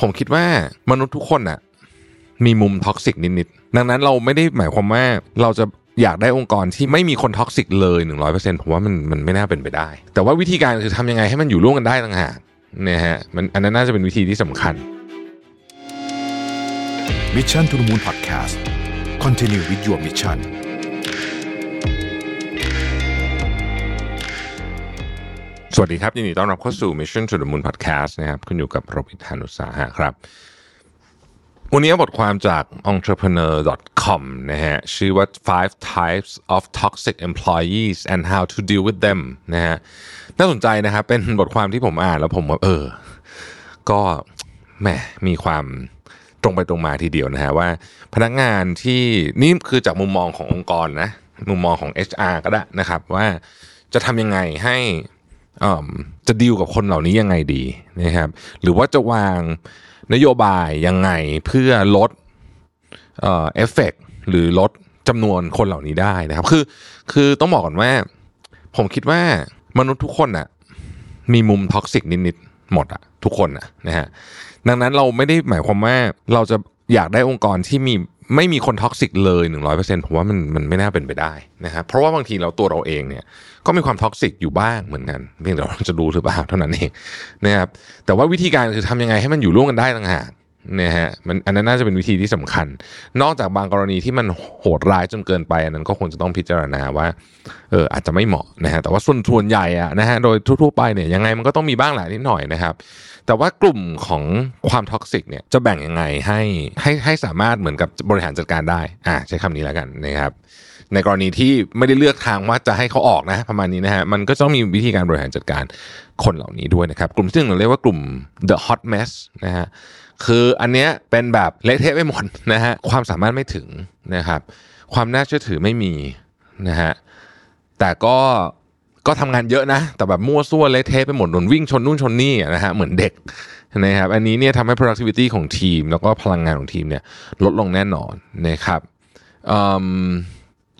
ผมคิดว่ามนุษย์ทุกคนอะมีมุม toxic นิดๆ ดังนั้นเราไม่ได้หมายความว่าเราจะอยากได้องค์กรที่ไม่มีคน toxic เลย100%ผมว่ามันมันไม่น่าเป็นไปได้ แต่ว่าวิธีการคือทำยังไงให้มันอยู่ร่วมกันได้ต่างหากเนี่ยฮะมันอันนั้นน่าจะเป็นวิธีที่สำคัญ Mission to the Moon Podcast Continue with your mission สวัสดีครับ ยินดีต้อนรับเข้าสู่ Mission to the Moon Podcast นะครับคุณอยู่กับโรบิทานุสาหะครับ วันนี้บทความจาก entrepreneur.com นะฮะชื่อว่า five types of toxic employees and how to deal with them นะฮะน่าสนใจนะครับเป็นบทความที่ผมอ่านแล้วผมว่าเออ ก็แหมมีความตรงไปตรงมาทีเดียวนะฮะว่าพนักงานที่นี่คือจากมุมมองขององค์กรนะ มุมมองของ HR ก็ได้นะครับว่าจะทำยังไงให้ จะดีลกับคนเหล่านี้ยังไงดีนะครับ หรือว่าจะวางนโยบายยังไงเพื่อลดเอ่อเฟเฟกหรือลดจำนวนคนเหล่านี้ได้นะครับ คือคือต้องบอกก่อนว่า ผมคิดว่ามนุษย์ทุกคนอะมีมุม toxic นิดๆหมดอะทุกคนอะนะฮะดังนั้นเราไม่ได้หมายความว่าเราจะอยากได้องค์กรที่มี ไม่มีคน toxic เลย 100%ผมว่ามันมันไม่น่าเป็นไปได้นะครับเพราะว่าบางทีเราตัวเราเองเนี่ยก็มีความ toxic อยู่บ้างเหมือนกันเพียงแต่เราจะรู้หรือเปล่าเท่านั้นเองนะครับแต่ว่าวิธีการคือทำยังไงให้มันอยู่ร่วมกันได้ต่างหาก นะฮะมันอันนั้นน่าจะเป็นวิธีที่สำคัญ นอกจากบางกรณีที่มันโหดร้ายจนเกินไป อันนั้นก็คงจะต้องพิจารณาว่าเอออาจจะไม่เหมาะนะฮะแต่ว่าส่วนส่วนใหญ่อะนะฮะโดยทั่วๆไปเนี่ยยังไงมันก็ต้องมีบ้างแหละนิดหน่อยนะครับ แต่ว่ากลุ่มของความ toxic เนี่ยจะแบ่งยังไงให้ให้ให้สามารถเหมือนกับบริหารจัดการได้อ่าใช้คำนี้แล้วกันนะครับในกรณีที่ไม่ได้เลือกทางว่าจะให้เขาออกนะประมาณนี้นะฮะมันก็ต้องมีวิธีการบริหารจัดการคนเหล่านี้ด้วยนะครับ กลุ่มที่หนึ่งเราเรียกว่ากลุ่ม the hot mess นะฮะ คืออันเนี้ยเป็นแบบเละเทะไปหมดนะฮะความสามารถไม่ถึงนะครับความน่าเชื่อถือไม่มีนะฮะแต่ก็ก็ทำงานเยอะนะ แต่แบบมั่วซั่วเละเทะไปหมดโดนวิ่งชนนู่นชนนี่นะฮะเหมือนเด็กนะครับอันนี้เนี่ยทำให้ productivity ของทีม แล้วก็พลังงานของทีมเนี่ยลดลงแน่นอนนะครับ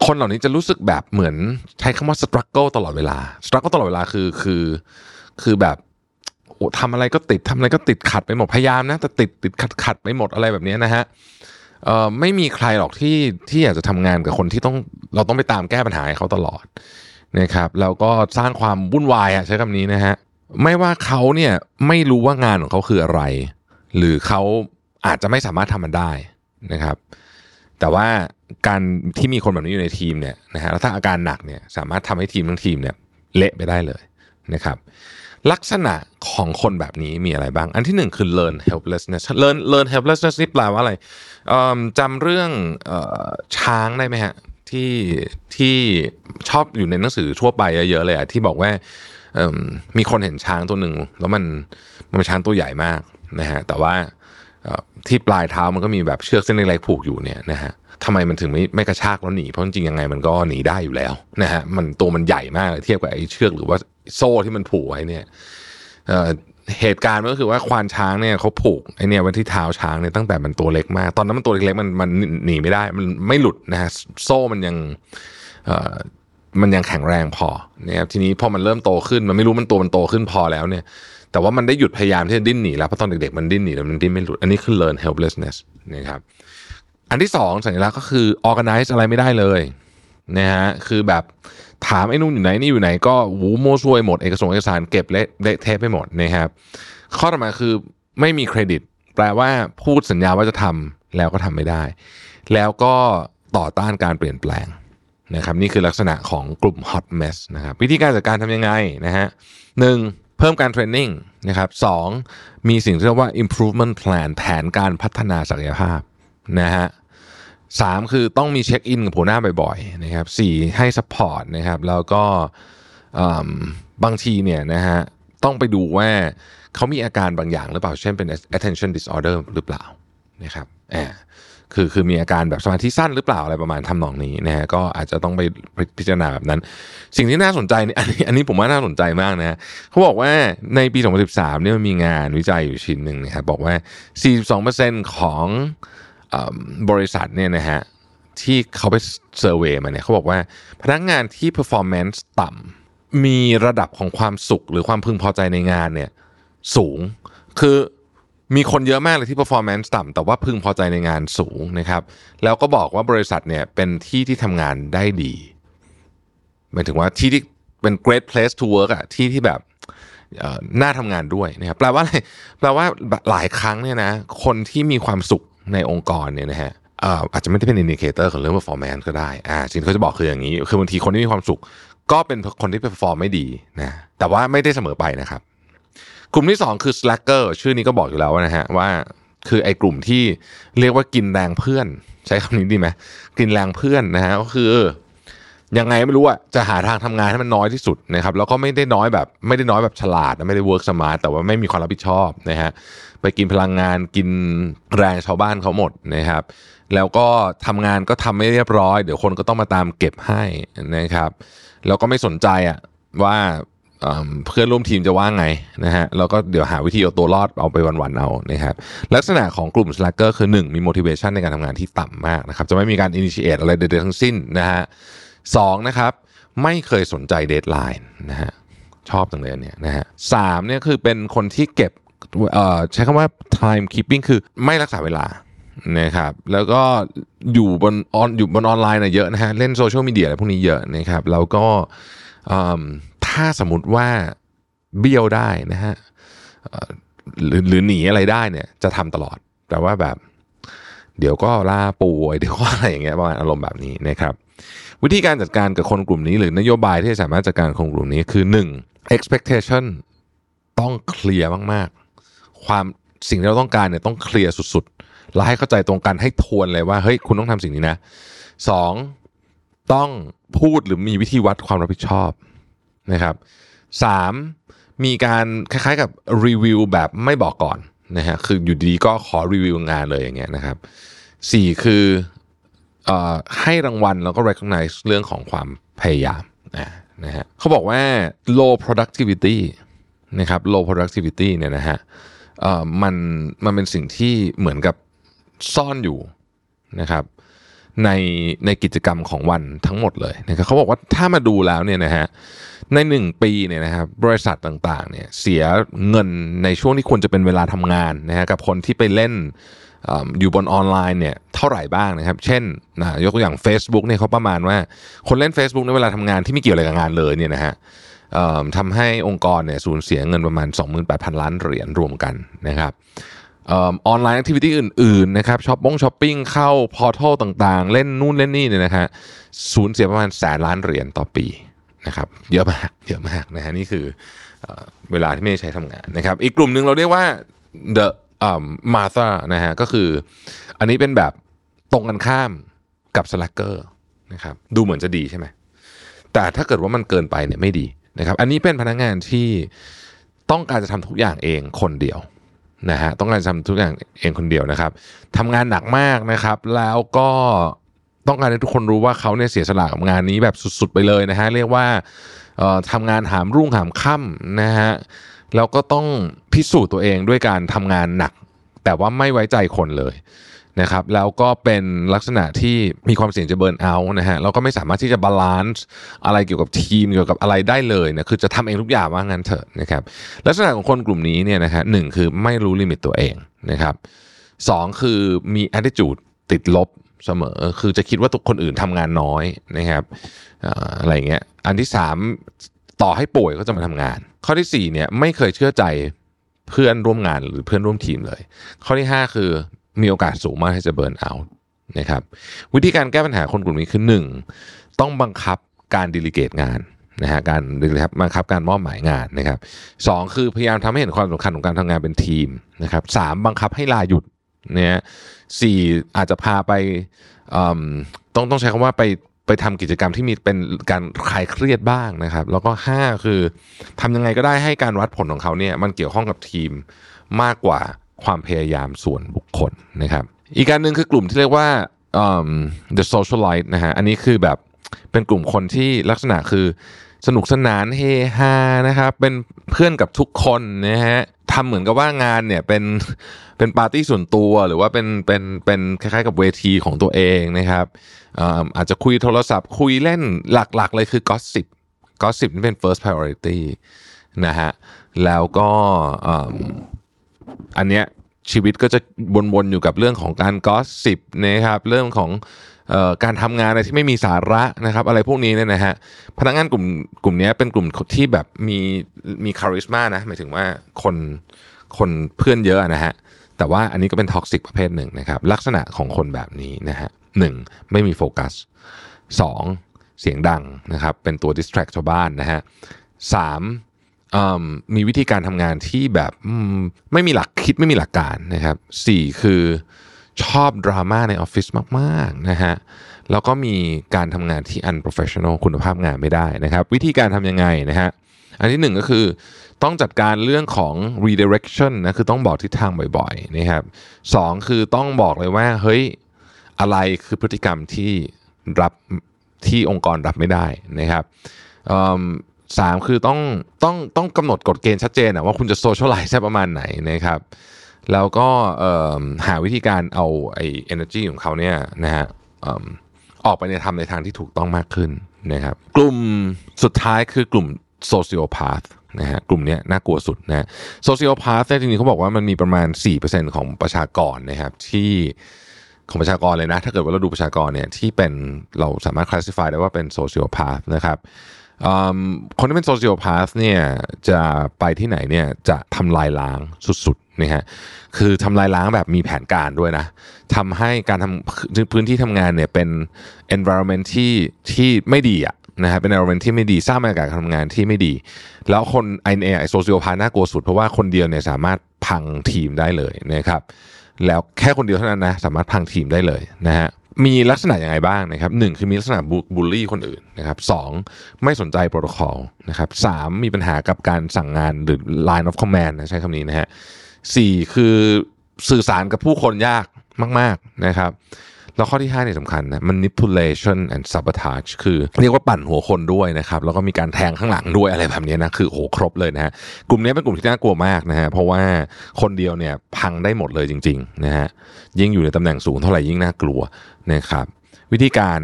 คนเหล่านี้จะรู้สึกแบบเหมือนใช้คำว่า struggle ตลอดเวลา struggle ตลอดเวลาคือคือคือแบบ โอ้ทำอะไรก็ติดทำอะไรก็ติดขัดไปหมดพยายามนะแต่ติดติดขัดขัดไปหมดอะไรแบบนี้นะฮะเอ่อไม่มีใครหรอกที่ที่อยากจะทำงานกับคนที่ต้องเราต้องไปตามแก้ปัญหาให้เขาตลอดนะครับแล้วก็สร้างความวุ่นวายอะใช้คำนี้นะฮะไม่ว่าเขาเนี่ยไม่รู้ว่างานของเขาคืออะไร หรือเขาอาจจะไม่สามารถทำมันได้นะครับ แต่ว่าการที่มีคนแบบนี้อยู่ในทีมเนี่ยนะฮะแล้วถ้าอาการหนักเนี่ยสามารถทำให้ทีมทั้งทีมเนี่ยเละไปได้เลยนะครับ ลักษณะของคนแบบนี้มีอะไรบ้าง อันที่หนึ่งคือ learn helplessness learn learn helplessness นี่แปลว่าอะไรจำเรื่องออช้างได้ไหมฮะที่ที่ชอบอยู่ในหนังสือทั่วไปเยอะๆเลยอะที่บอกว่ามีคนเห็นช้างตัวหนึ่งแล้วมันมันเป็นช้างตัวใหญ่มากนะฮะแต่ว่าที่ปลายเท้ามันก็มีแบบเชือกเส้นเล็กๆผูกอยู่เนี่ยนะฮะทำไมมันถึงไม่ไม่กระชากแล้วหนีเพราะจริงยังไงมันก็หนีได้อยู่แล้วนะฮะมันตัวมันใหญ่มากเทียบกับไอ้เชือกหรือว่า โซ่ที่มันผูกไว้เนี่ยเเหตุการณ์มันก็คือว่าควานช้างเนี่ยเขาผูกไอเนี่ยไว้ที่เท้าช้างเนี่ยตั้งแต่มันตัวเล็กมาก ตอนนั้นมันตัวเล็กๆมันมันหนีไม่ได้ มันไม่หลุดนะฮะโซ่มันยังมันยังแข็งแรงพอนะครับทีนี้พอมันเริ่มโตขึ้นมันไม่รู้มันตัวมันโตขึ้นพอแล้วเนี่ย แต่ว่ามันได้หยุดพยายามที่จะดิ้นหนีแล้วเพราะตอนเด็กๆมันดิ้นหนีแล้วมันดิ้นไม่หลุดอันนี้คือ learn helplessness นะครับอันที่สองสัญลักษณ์ก็คือ organize อะไรไม่ได้เลยนะฮะคือแบบ ถามไอ้นู่นอยู่ไหนนี่อยู่ไหนก็วูโมซวยหมดเอกสารเอกสารเก็บเละเทะไปหมดนะครับ ข้อต่อมาคือไม่มีเครดิต แปลว่าพูดสัญญาว่าจะทำแล้วก็ทำไม่ได้ แล้วก็ต่อต้านการเปลี่ยนแปลงนะครับนี่คือลักษณะของกลุ่ม hot mess นะครับวิธีการจัดการทำยังไงนะฮะหนึ่งเพิ่มการ training นะครับสองมีสิ่งที่เรียกว่า improvement plan แผนการพัฒนาศักยภาพนะฮะ สามคือต้องมี check in กับหัวหน้าบ่อยๆนะครับสี่ให้ support นะครับแล้วก็บางทีเนี่ยนะฮะต้องไปดูว่าเขามีอาการบางอย่างหรือเปล่า เช่นเป็น attention disorder หรือเปล่านะครับแอบคือคือมีอาการแบบสมาธิสั้นหรือเปล่าอะไรประมาณทำนองนี้นะฮะก็อาจจะต้องไปพิจารณาแบบนั้น สิ่งที่น่าสนใจนี่อันนี้อันนี้ผมว่าน่าสนใจมากนะฮะเขาบอกว่าในปี 2013เนี่ยมันมีงานวิจัยอยู่ชิ้นหนึ่งนะครับบอกว่า 42%ของเอิ่ม บริษัทเนี่ยนะฮะที่เขาไปเซอร์เวยมาเนี่ยเขาบอกว่าพนักงานที่ performance ต่ำมีระดับของความสุขหรือความพึงพอใจในงานเนี่ยสูงคือมีคนเยอะมากเลยที่ performance ต่ำแต่ว่าพึงพอใจในงานสูงนะครับแล้วก็บอกว่าบริษัทเนี่ยเป็นที่ที่ทำงานได้ดีหมายถึงว่าที่ที่เป็น great place to work อะที่ที่แบบน่าทำงานด้วยนะครับแปลว่าอะไรแปลว่าหลายครั้งเนี่ยนะคนที่มีความสุข ในองค์กรเนี่ยนะฮะอาจจะไม่ได้เป็น indicator ของเรื่อง performance ก็ได้อ่าสิ่งเขาจะบอกคืออย่างนี้ คือบางทีคนที่มีความสุข ก็เป็นคนที่ perform ไม่ดีนะแต่ว่าไม่ได้เสมอไปนะครับกลุ่มที่ 2 คือ slacker ชื่อนี้ก็บอกอยู่แล้วนะฮะว่าคือไอ้กลุ่มที่เรียกว่ากินแรงเพื่อน ใช้คำนี้ดีไหมกินแรงเพื่อนนะฮะก็คือยังไงไม่รู้อะจะหาทางทำงานให้มันน้อยที่สุดนะครับแล้วก็ไม่ได้น้อยแบบไม่ได้น้อยแบบฉลาดนะไม่ได้ work smart แต่ว่าไม่มีความรับผิดชอบนะฮะ ไปกินพลังงานกินแรงชาวบ้านเขาหมดนะครับ แล้วก็ทำงานก็ทำไม่เรียบร้อย เดี๋ยวคนก็ต้องมาตามเก็บให้นะครับแล้วก็ไม่สนใจอะว่าเพื่อนร่วมทีมจะว่าไงนะฮะแล้วก็เดี๋ยวหาวิธีเอาตัวรอดเอาไปวันๆเอานะครับลักษณะของกลุ่ม slacker คือ 1 มี motivation ในการทำงานที่ต่ำมากนะครับจะไม่มีการ initiate อะไรใดๆทั้งสิ้นนะฮะสองนะครับไม่เคยสนใจ deadline นะฮะชอบจังเลยเนี่ยนะฮะสามเนี่ยคือเป็นคนที่เก็บ ใช้คำว่า time keeping คือไม่รักษาเวลานะครับแล้วก็อยู่บนออนอยู่บนออนไลน์นะเยอะนะฮะเล่นโซเชียลมีเดียอะไรพวกนี้เยอะนะครับแล้วก็ถ้าสมมติว่าเบี้ยวได้นะฮะหรือหรือหนีอะไรได้เนี่ยจะทำตลอด แต่ว่าแบบ เดี๋ยวก็ลาป่วยเดี๋ยวก็อะไรอย่างเงี้ยประมาณอารมณ์แบบนี้นะครับวิธีการจัดการกับคนกลุ่มนี้ หรือนโยบายที่สามารถจัดการคนกลุ่มนี้คือ 1. expectation ต้องเคลียร์มาก ความสิ่งที่เราต้องการเนี่ยต้องเคลียร์สุดๆแล้วให้เข้าใจตรงกันให้ทวนเลยว่าเฮ้ยคุณต้องทำสิ่งนี้นะสองต้องพูดหรือมีวิธีวัดความรับผิดชอบนะครับสามมีการคล้ายๆกับรีวิวแบบไม่บอกก่อนนะฮะคืออยู่ดีก็ขอรีวิวงานเลยอย่างเงี้ยนะครับสี่คือเอ่อให้รางวัลแล้วก็ recognize เรื่องของความพยายามนะนะฮะเขาบอกว่า low productivity นะครับ low productivity เนี่ยนะฮะ มันมันเป็นสิ่งที่เหมือนกับซ่อนอยู่นะครับในในกิจกรรมของวันทั้งหมดเลยนะครับเขาบอกว่าถ้ามาดูแล้วเนี่ยนะฮะในหนึ่งปีเนี่ยนะครับบริษัทต่างๆเนี่ยเสียเงินในช่วงที่ควรจะเป็นเวลาทำงานนะฮะกับคนที่ไปเล่นออยู่บนออนไลน์เนี่ยเท่าไหร่บ้างนะครับ เช่นนะยกตัวอย่าง Facebook เนี่ยเขาประมาณว่าคนเล่น Facebook ในเวลาทำงานที่ไม่เกี่ยวอะไรกับงานเลยเนี่ยนะฮะ ทำให้องค์กรเนี่ยสูญเสียเงินประมาณ 28,000 ล้านเหรียญรวมกันนะครับ online activity อื่นๆนะครับช้อปปิ้งช้อปปิ้งเข้า portal ต่างๆ เล่นนู่นเล่นนี่เนี่ยนะฮะสูญเสียประมาณแสนล้านเหรียญต่อปีนะครับเยอะมากเยอะมากนะฮะนี่คือเอเวลาที่ไม่ได้ใช้ทำงานนะครับ อีกกลุ่มหนึ่งเราเรียกว่า the um, Martha นะฮะก็คืออันนี้เป็นแบบตรงกันข้ามกับ Slacker นะครับดูเหมือนจะดีใช่ไหมแต่ถ้าเกิดว่ามันเกินไปเนี่ยไม่ดี นะครับ อันนี้เป็นพนักงานที่ต้องการจะทำทุกอย่างเองคนเดียวนะฮะต้องการทำทุกอย่างเองคนเดียวนะครับทำงานหนักมากนะครับ แล้วก็ต้องการให้ทุกคนรู้ว่าเขาเนี่ยเสียสละกับงานนี้แบบสุด ๆ ไปเลยนะฮะเรียกว่าทำงานหามรุ่งหามค่ำนะฮะแล้วก็ต้องพิสูจน์ตัวเองด้วยการทำงานหนัก แต่ว่าไม่ไว้ใจคนเลย นะครับแล้วก็เป็นลักษณะที่มีความเสี่ยงจะ burnout นะฮะแล้วก็ไม่สามารถที่จะ balance อะไรเกี่ยวกับทีมเกี่ยวกับอะไรได้เลยนะคือจะทำเองทุกอย่างว่างั้นเถอะนะครับลักษณะของคนกลุ่มนี้เนี่ยนะฮะหนึ่งคือไม่รู้ limit ตัวเองนะครับสองคือมี attitude ติดลบเสมอ คือจะคิดว่าทุกคนอื่นทำงานน้อยนะครับเอ่ออะไรเงี้ยอันที่สามต่อให้ป่วยก็จะมาทำงาน ข้อที่สี่เนี่ยไม่เคยเชื่อใจเพื่อนร่วมงานหรือเพื่อนร่วมทีมเลย ข้อที่ห้าคือ มีโอกาสสูงมากที่จะเบิร์นเอาท์นะครับวิธีการแก้ปัญหาคนกลุ่มนี้คือหนึ่งต้องบังคับการดิลิเกตงานนะฮะการนะครับบังคับการมอบหมายงานนะครับสองคือพยายามทำให้เห็นความสำคัญของการทำงานเป็นทีมนะครับสามบังคับให้ลาหยุดเนี่ยสี่อาจจะพาไปอืมต้องต้องใช้คำว่าไปไปทำกิจกรรมที่มีเป็นการคลายเครียดบ้างนะครับ แล้วก็ห้าคือทำยังไงก็ได้ให้การวัดผลของเขาเนี่ยมันเกี่ยวข้องกับทีมมากกว่า ความพยายามส่วนบุคคลนะครับ อีกการหนึ่งคือกลุ่มที่เรียกว่า the socialite นะฮะอันนี้คือแบบเป็นกลุ่มคนที่ลักษณะคือสนุกสนานเฮฮานะครับเป็นเพื่อนกับทุกคนนะฮะทำเหมือนกับว่างานเนี่ยเป็นเป็นปาร์ตี้ส่วนตัวหรือว่าเป็นเป็นเป็นคล้ายๆกับเวทีของตัวเองนะครับอาอาจจะคุยโทรศัพท์คุยเล่นหลักๆเลยคือ gossip gossip นี่เป็น first priority นะฮะแล้วก็ อันเนี้ยชีวิตก็จะวนๆอยู่กับเรื่องของการกอสซิบนะครับเรื่องของออการทำงานอะไรที่ไม่มีสาระนะครับ อะไรพวกนี้เนี่ยนะฮะพนักงานกลุ่มกลุ่มนี้เป็นกลุ่มที่แบบมีมี charisma นะหมายถึงว่าคนคนเพื่อนเยอะนะฮะแต่ว่าอันนี้ก็เป็น toxic ประเภทหนึ่งนะครับ ลักษณะของคนแบบนี้นะฮะหนึ่งไม่มีโฟกัสสองเสียงดังนะครับ เป็นตัว distract ชาวบ้านนะฮะสาม มมีวิธีการทำงานที่แบบไม่มีหลักคิดไม่มีหลักการนะครับสี่คือชอบดราม่าในออฟฟิศมาก ๆ นะฮะ แล้วก็มีการทำงานที่ unprofessional คุณภาพงานไม่ได้นะครับ วิธีการทำยังไงนะฮะ อันที่หนึ่งก็คือต้องจัดการเรื่องของ redirection นะ คือต้องบอกทิศทางบ่อย ๆ นะครับสองคือต้องบอกเลยว่า เฮ้ย อะไรคือพฤติกรรมที่รับที่องค์กรรับไม่ได้นะครับ สามคือต้องต้องต้องกำหนดกฎเกณฑ์ชัดเจนอะว่าคุณจะโซเชียลไลซ์ประมาณไหนนะครับแล้วก็หาวิธีการเอาไอ้ energy ของเขาเนี่ยนะฮะออกไปในทำในทางที่ถูกต้องมากขึ้นนะครับ กลุ่มสุดท้ายคือกลุ่ม sociopath นะฮะกลุ่มนี้น่ากลัวสุดนะ sociopath เนี่ยจริงๆเขาบอกว่ามันมีประมาณ 4%ของประชากรนะครับที่ของประชากรเลยนะ ถ้าเกิดว่าเราดูประชากรเนี่ยที่เป็นเราสามารถ classify ได้ว่าเป็น sociopath นะครับ คนที่เป็น sociopath เนี่ยจะไปที่ไหนเนี่ยจะทำลายล้างสุดๆนะฮะคือทำลายล้างแบบมีแผนการด้วยนะทำให้การทำพื้นที่ทำงานเนี่ยเป็น environment ที่ที่ไม่ดีอะนะฮะเป็น environment ที่ไม่ดีสร้างบรรยากาศการทำงานที่ไม่ดี แล้วคนไอไอโซเชียลพาน่ากลัวสุด เพราะว่าคนเดียวเนี่ยสามารถพังทีมได้เลยนะครับแล้วแค่คนเดียวเท่านั้นนะสามารถพังทีมได้เลยนะฮะ มีลักษณะยังไงบ้างนะครับหนึ่งคือมีลักษณะบูบูลลี่คนอื่นนะครับสองไม่สนใจโปรโตคอลนะครับสามมีปัญหากับการสั่งงานหรือ line of command นะใช้คำนี้นะฮะสี่คือสื่อสารกับผู้คนยากมาก ๆนะครับ แล้วข้อที่5เนี่ยสำคัญนะ manipulation and sabotage คือเรียกว่าปั่นหัวคนด้วยนะครับ แล้วก็มีการแทงข้างหลังด้วยอะไรแบบนี้นะ คือโอ้โหครบเลยนะฮะ กลุ่มนี้เป็นกลุ่มที่น่ากลัวมากนะฮะ เพราะว่าคนเดียวเนี่ยพังได้หมดเลยจริงๆนะฮะ ยิ่งอยู่ในตำแหน่งสูงเท่าไหร่ยิ่งน่ากลัวนะครับ วิธีการ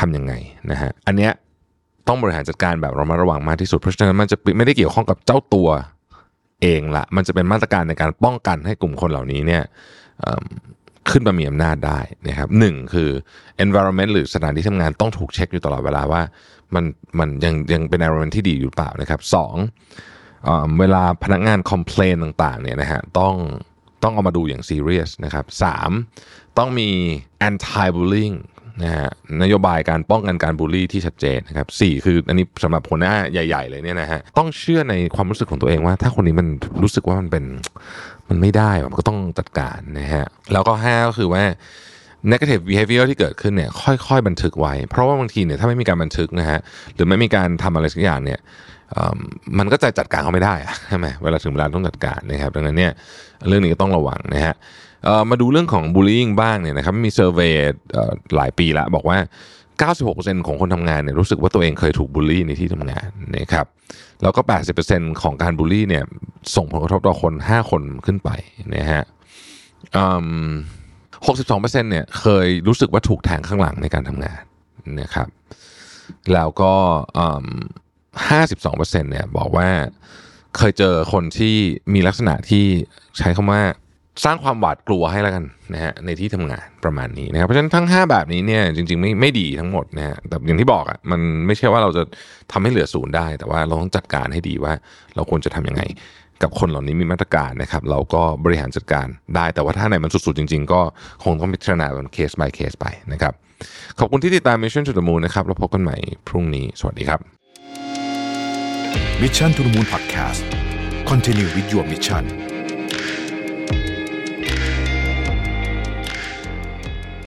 ทำยังไงนะฮะ อันเนี้ยต้องบริหารจัดการแบบระมัดระวังมากที่สุด เพราะฉะนั้นมันจะไม่ได้เกี่ยวข้องกับเจ้าตัวเองละ มันจะเป็นมาตรการในการป้องกันให้กลุ่มคนเหล่านี้เนี่ย ขึ้นมามีอำนาจได้นะครับหนึ่งคือ environment หรือสถานที่ทำงานต้องถูกเช็คอยู่ตลอดเวลาว่า มันมันยังยังเป็น environment ที่ดีอยู่เปล่านะครับสองเอเวลาพนักงาน complain ต่างๆเนี่ยนะฮะต้องต้องเอามาดูอย่าง serious นะครับสามต้องมี anti bullying นะฮะนโยบายการป้องกันการบูลลี่ที่ชัดเจนนะครับสี่คืออันนี้สำหรับหัวหน้าใหญ่ๆ เลยเนี่ยนะฮะต้องเชื่อในความรู้สึกของตัวเองว่า ถ้าคนนี้มันรู้สึกว่ามันเป็นมันไม่ได้มันก็ต้องจัดการนะฮะแล้วก็ห้าก็คือว่า negative behavior ที่เกิดขึ้นเนี่ยค่อยๆ บันทึกไว้ เพราะว่าบางทีเนี่ยถ้าไม่มีการบันทึกนะฮะหรือไม่มีการทำอะไรสักอย่างเนี่ยมันก็จะจัดการเขาไม่ได้อะใช่ไหมเวลาถึงเวลาต้องจัดการนะครับดังนั้นเนี่ยเรื่องนี้ก็ต้องระวังนะฮะ มาดูเรื่องของ bullying บ้างเนี่ยนะครับมีเซอร์เวยหลายปีละบอกว่า 96%ของคนทำงานเนี่ยรู้สึกว่าตัวเองเคยถูกบูลลี่ในที่ทำงานนะครับแล้วก็ 80%ของการบูลลี่เนี่ยส่งผลกระทบต่อคน 5 คนขึ้นไปนะฮะอืม62%เนี่ยเคยรู้สึกว่าถูกแทงข้างหลังในการทำงานนะครับแล้วก็อืม52%เนี่ยบอกว่าเคยเจอคนที่มีลักษณะที่ใช้คำว่า สร้างความหวาดกลัวให้แล้วกันนะฮะในที่ทำงานประมาณนี้นะครับเพราะฉะนั้นทั้ง 5 แบบนี้เนี่ยจริงๆไม่ไม่ดีทั้งหมดนะฮะแต่อย่างที่บอกอะมันไม่ใช่ว่าเราจะทำให้เหลือศูนย์ได้ แต่ว่าเราต้องจัดการให้ดีว่า เราควรจะทำยังไง กับคนเหล่านี้มีมาตรการนะครับ เราก็บริหารจัดการได้ แต่ว่าถ้าไหนมันสุดๆจริง ๆ ก็คงต้องพิจารณาเป็นเคส by เคสไปนะครับขอบคุณที่ติดตาม Mission to the Moon นะครับเราพบกันใหม่พรุ่งนี้สวัสดีครับ Mission to the Moon Podcast Continue with your mission